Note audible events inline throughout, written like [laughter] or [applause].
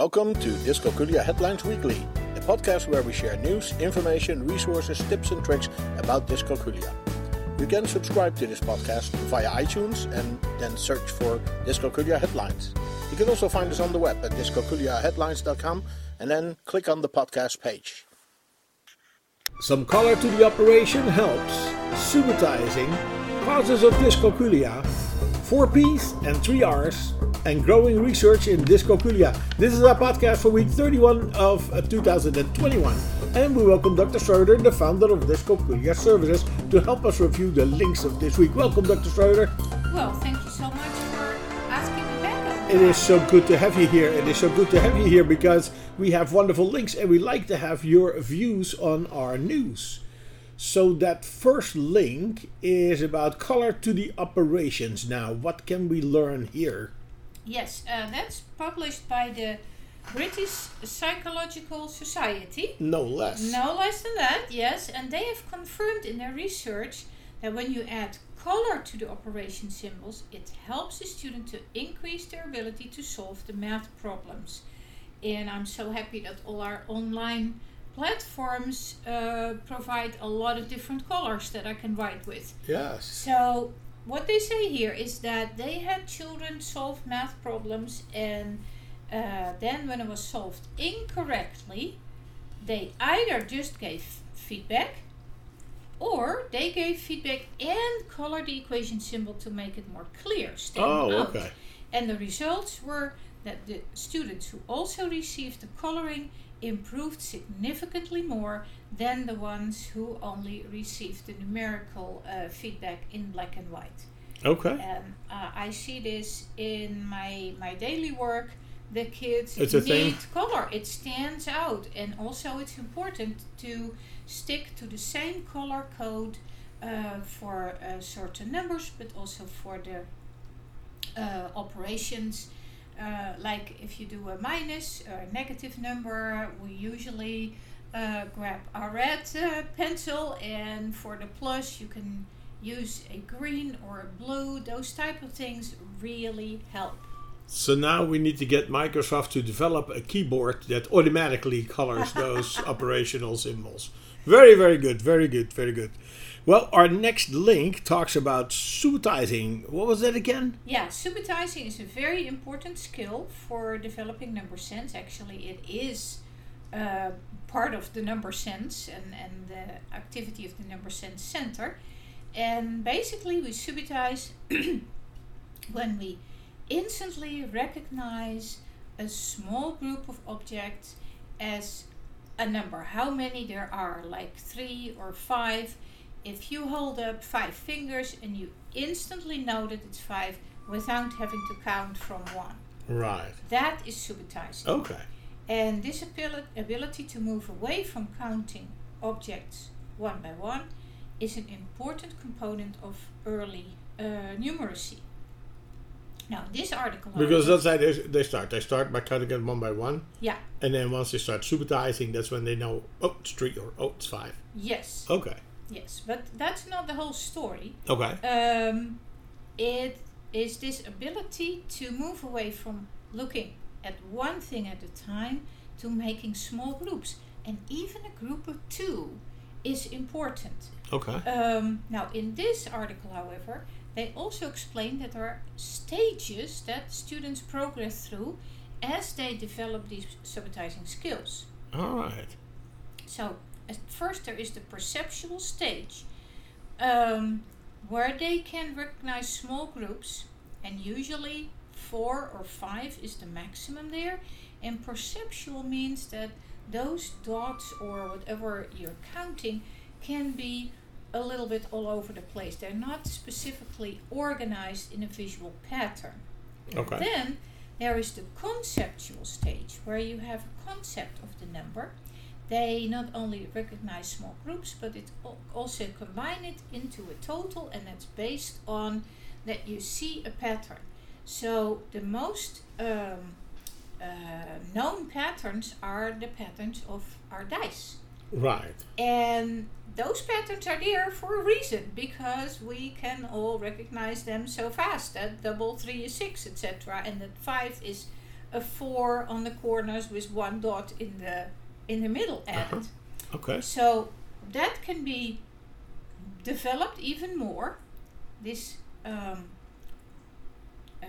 Welcome to Dyscalculia Headlines Weekly, a podcast where we share news, information, resources, tips, and tricks about dyscalculia. You can subscribe to this podcast via iTunes and then search for Dyscalculia Headlines. You can also find us on the web at dyscalculiaheadlines.com and then click on the podcast page. Some color to the operation helps. Subitizing, causes of dyscalculia, 4 P's and 3 R's, and growing research in dyscalculia. This is our podcast for week 31 of uh, 2021. And we welcome Dr. Schroeder, the founder of Dyscalculia Services, to help us review the links of this week. Welcome, Dr. Schroeder. Well, thank you so much for asking me back. It is so good to have you here. It is so good to have you here because we have wonderful links and we like to have your views on our news. So that first link is about color to the operations. Now, what can we learn here? Yes, uh, that's published by the British Psychological Society. No less. No less than that, yes. And they have confirmed in their research that when you add color to the operation symbols, it helps the student to increase their ability to solve the math problems. And I'm so happy that all our online platforms uh, provide a lot of different colors that I can write with. Yes. So what they say here is that they had children solve math problems and uh, then when it was solved incorrectly, they either just gave feedback or they gave feedback and colored the equation symbol to make it more clear. Oh, out. okay. And the results were that the students who also received the coloring improved significantly more than the ones who only received the numerical uh, feedback in black and white. Okay. And uh, I see this in my my daily work. The kids it's a need thing. color. It stands out, and also it's important to stick to the same color code uh, for uh, certain numbers, but also for the uh, operations uh, like if you do a minus or a negative number, we usually uh, grab a red uh, pencil, and for the plus, you can use a green or a blue. Those type of things really help. So now we need to get Microsoft to develop a keyboard that automatically colors [laughs] those operational symbols. Very, very good, very good, very good. Well, our next link talks about subitizing. What was that again? Yeah, subitizing is a very important skill for developing number sense. Actually, it is uh, part of the number sense and, and the activity of the number sense center. And basically, we subitize [clears throat] when we instantly recognize a small group of objects as a number, how many there are, like three or five. If you hold up five fingers and you instantly know that it's five without having to count from one. Right. That is subitizing. Okay. And this ability to move away from counting objects one by one is an important component of early uh, numeracy. Now, this article. Because that's how they, they start. They start by counting it one by one. Yeah. And then once they start subitizing, that's when they know, oh, it's three or oh, it's five. Yes. Okay. Yes, but that's not the whole story. Okay. Um, it is this ability to move away from looking at one thing at a time to making small groups. And even a group of two is important. Okay. Um, now, in this article, however, they also explain that there are stages that students progress through as they develop these subitizing skills. All right. So, at first, there is the perceptual stage um, where they can recognize small groups, and usually four or five is the maximum there. And perceptual means that those dots or whatever you're counting can be a little bit all over the place. They're not specifically organized in a visual pattern. Okay. Then there is the conceptual stage where you have a concept of the number. They not only recognize small groups, but it also combine it into a total, and that's based on that you see a pattern. So the most um, uh, known patterns are the patterns of our dice. Right. And those patterns are there for a reason because we can all recognize them so fast that double three is six etc and that five is a four on the corners with one dot in the in the middle added. Uh-huh. Okay. So that can be developed even more. This um, uh,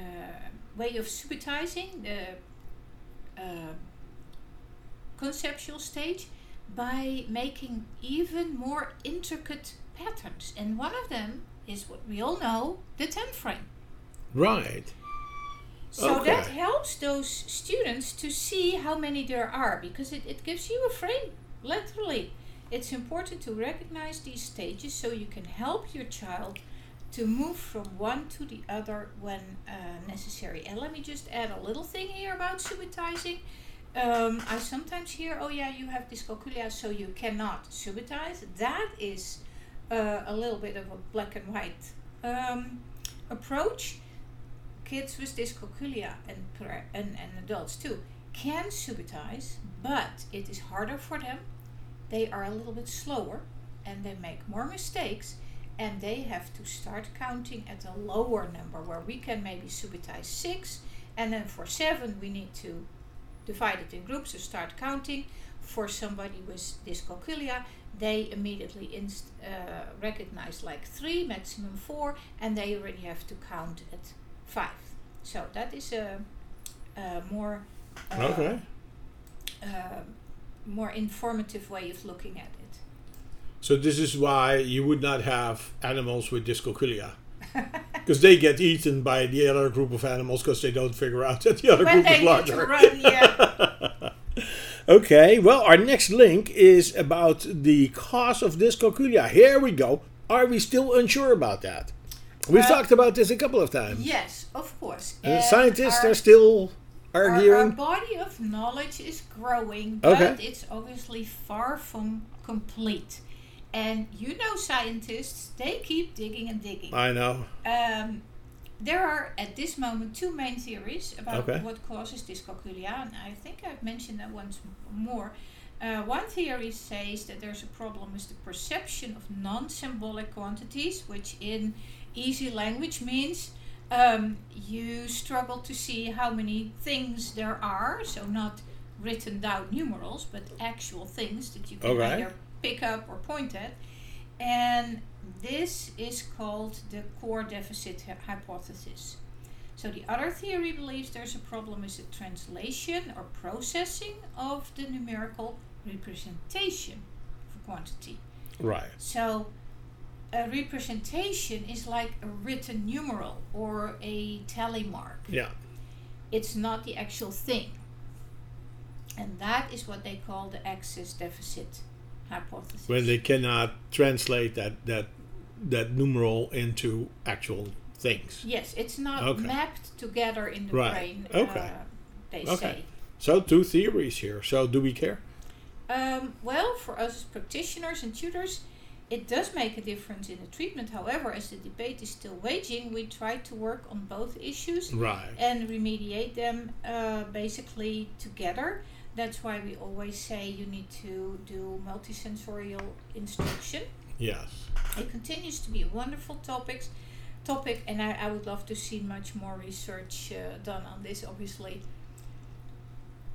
way of subitizing the uh, conceptual stage by making even more intricate patterns. And one of them is what we all know the 10 frame. Right. So that helps those students to see how many there are because it, it gives you a frame, literally. It's important to recognize these stages so you can help your child to move from one to the other when uh, necessary. And let me just add a little thing here about subitizing. Um, I sometimes hear, oh yeah, you have dyscalculia, so you cannot subitize. That is uh, a little bit of a black and white um, approach. Kids with dyscalculia and, and, and adults too can subitize, but it is harder for them. They are a little bit slower and they make more mistakes and they have to start counting at a lower number where we can maybe subitize six and then for seven we need to divide it in groups or start counting. For somebody with dyscalculia, they immediately inst- uh, recognize like three, maximum four, and they already have to count at five. So that is a, a more uh, Okay. uh, more informative way of looking at it. So this is why you would not have animals with dyscalculia. Because [laughs] they get eaten by the other group of animals because they don't figure out that the other when group is larger. run, yeah. [laughs] Okay, well, our next link is about the cause of dyscalculia. Here we go. Are we still unsure about that? We've talked about this a couple of times. yes, of course. And And scientists our- are still Our, our body of knowledge is growing, but Okay. it's obviously far from complete. And you know, scientists, they keep digging and digging. I know. Um, there are at this moment two main theories about Okay. what causes dyscalculia, and I think I've mentioned that once more. Uh, one theory says that there's a problem with the perception of non symbolic quantities, which in easy language means um, you struggle to see how many things there are, so not written down numerals, but actual things that you can either pick up or point at. And this is called the core deficit hy- hypothesis. So the other theory believes there's a problem with the translation or processing of the numerical representation of a quantity. Right. So a representation is like a written numeral or a tally mark. Yeah. It's not the actual thing. And that is what they call the access deficit hypothesis. When they cannot translate that that that numeral into actual things. Yes, it's not Okay. mapped together in the Right. brain. Okay. Uh, they Okay. say. So two theories here. So do we care? Um, well, for us as practitioners and tutors, it does make a difference in the treatment. However, as the debate is still waging, we try to work on both issues Right. and remediate them uh, basically together. That's why we always say you need to do multisensorial instruction. Yes. It continues to be a wonderful topics, topic, and I, I would love to see much more research uh, done on this. Obviously,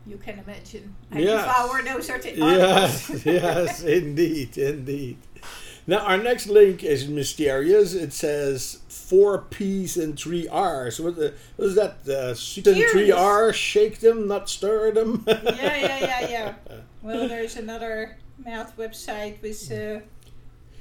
you can imagine. I Yes. devour those Yes, [laughs] yes, indeed, indeed. Now our next link is mysterious. It says four P's and three R's. What, the, what is that? Uh, three R's, shake them, not stir them. [laughs] yeah, yeah, yeah, yeah. Well, there's another math website with uh,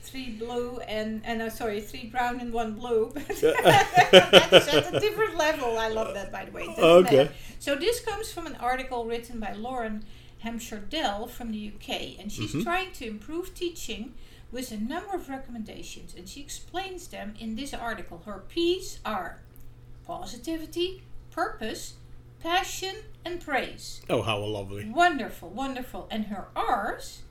three blue and and uh, sorry, three brown and one blue. [laughs] That's at a different level. I love that, by the way. Okay. matter. So this comes from an article written by Lauren Hampshire Dell from the UK, and she's Mhm. trying to improve teaching with a number of recommendations, and she explains them in this article. Her P's are positivity, purpose, passion, and praise. oh, how lovely! Wonderful, wonderful. And her R's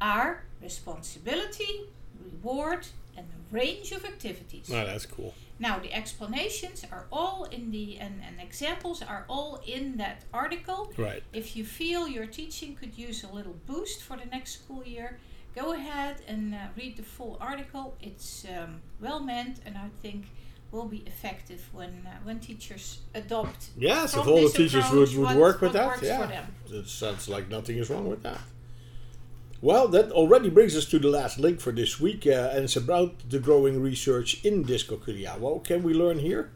are responsibility, reward, and a range of activities. Oh, that's cool. Now, the explanations are all in the, and, and examples are all in that article. Right. If you feel your teaching could use a little boost for the next school year, go ahead and uh, read the full article. It's um, well meant, and I think will be effective when uh, when teachers adopt. Yes, if all the teachers would, would what- work with that, yeah, them. it sounds like nothing is wrong with that. Well, that already brings us to the last link for this week, uh, and it's about the growing research in dyscalculia. What can we learn here?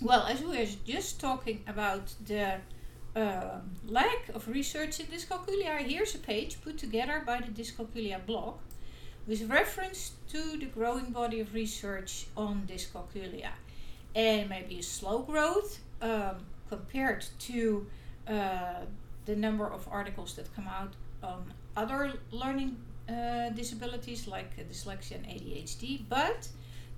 Well, as we were just talking about the uh, lack of research in dyscalculia, here's a page put together by the Dyscalculia blog with reference to the growing body of research on dyscalculia. And maybe a slow growth um, compared to uh, the number of articles that come out on other learning uh, disabilities like dyslexia and ADHD, but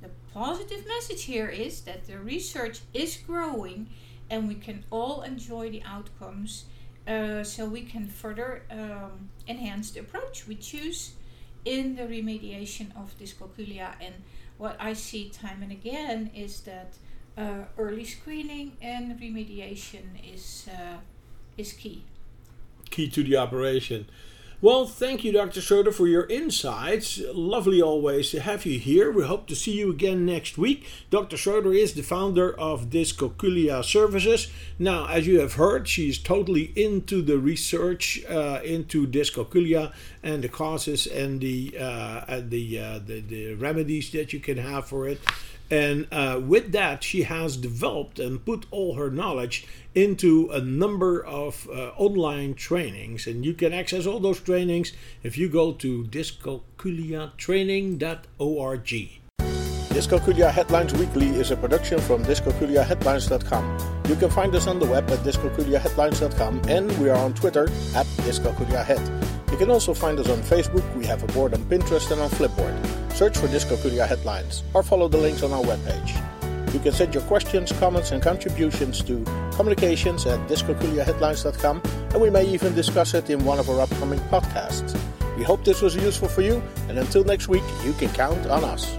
the positive message here is that the research is growing and we can all enjoy the outcomes uh, so we can further um, enhance the approach we choose in the remediation of dyscalculia. And what I see time and again is that uh, early screening and remediation is, uh, is key. Key to the operation. Well, thank you, Dr. Schroeder, for your insights. Lovely always to have you here. We hope to see you again next week. Dr. Schroeder is the founder of Dyscalculia Services. Now, as you have heard, she's totally into the research uh, into dyscalculia and the causes and the uh, and the, uh, the the remedies that you can have for it. And uh, with that, she has developed and put all her knowledge into a number of uh, online trainings. And you can access all those trainings if you go to dyscalculiatraining.org. Dyscalculia Headlines Weekly is a production from dyscalculiaheadlines.com. You can find us on the web at dyscalculiaheadlines.com and we are on Twitter at dyscalculiahead. You can also find us on Facebook, we have a board on Pinterest and on Flipboard. Search for Dyscalculia Headlines or follow the links on our webpage. You can send your questions, comments, and contributions to communications at dyscalculiaheadlines.com and we may even discuss it in one of our upcoming podcasts. We hope this was useful for you, and until next week, you can count on us.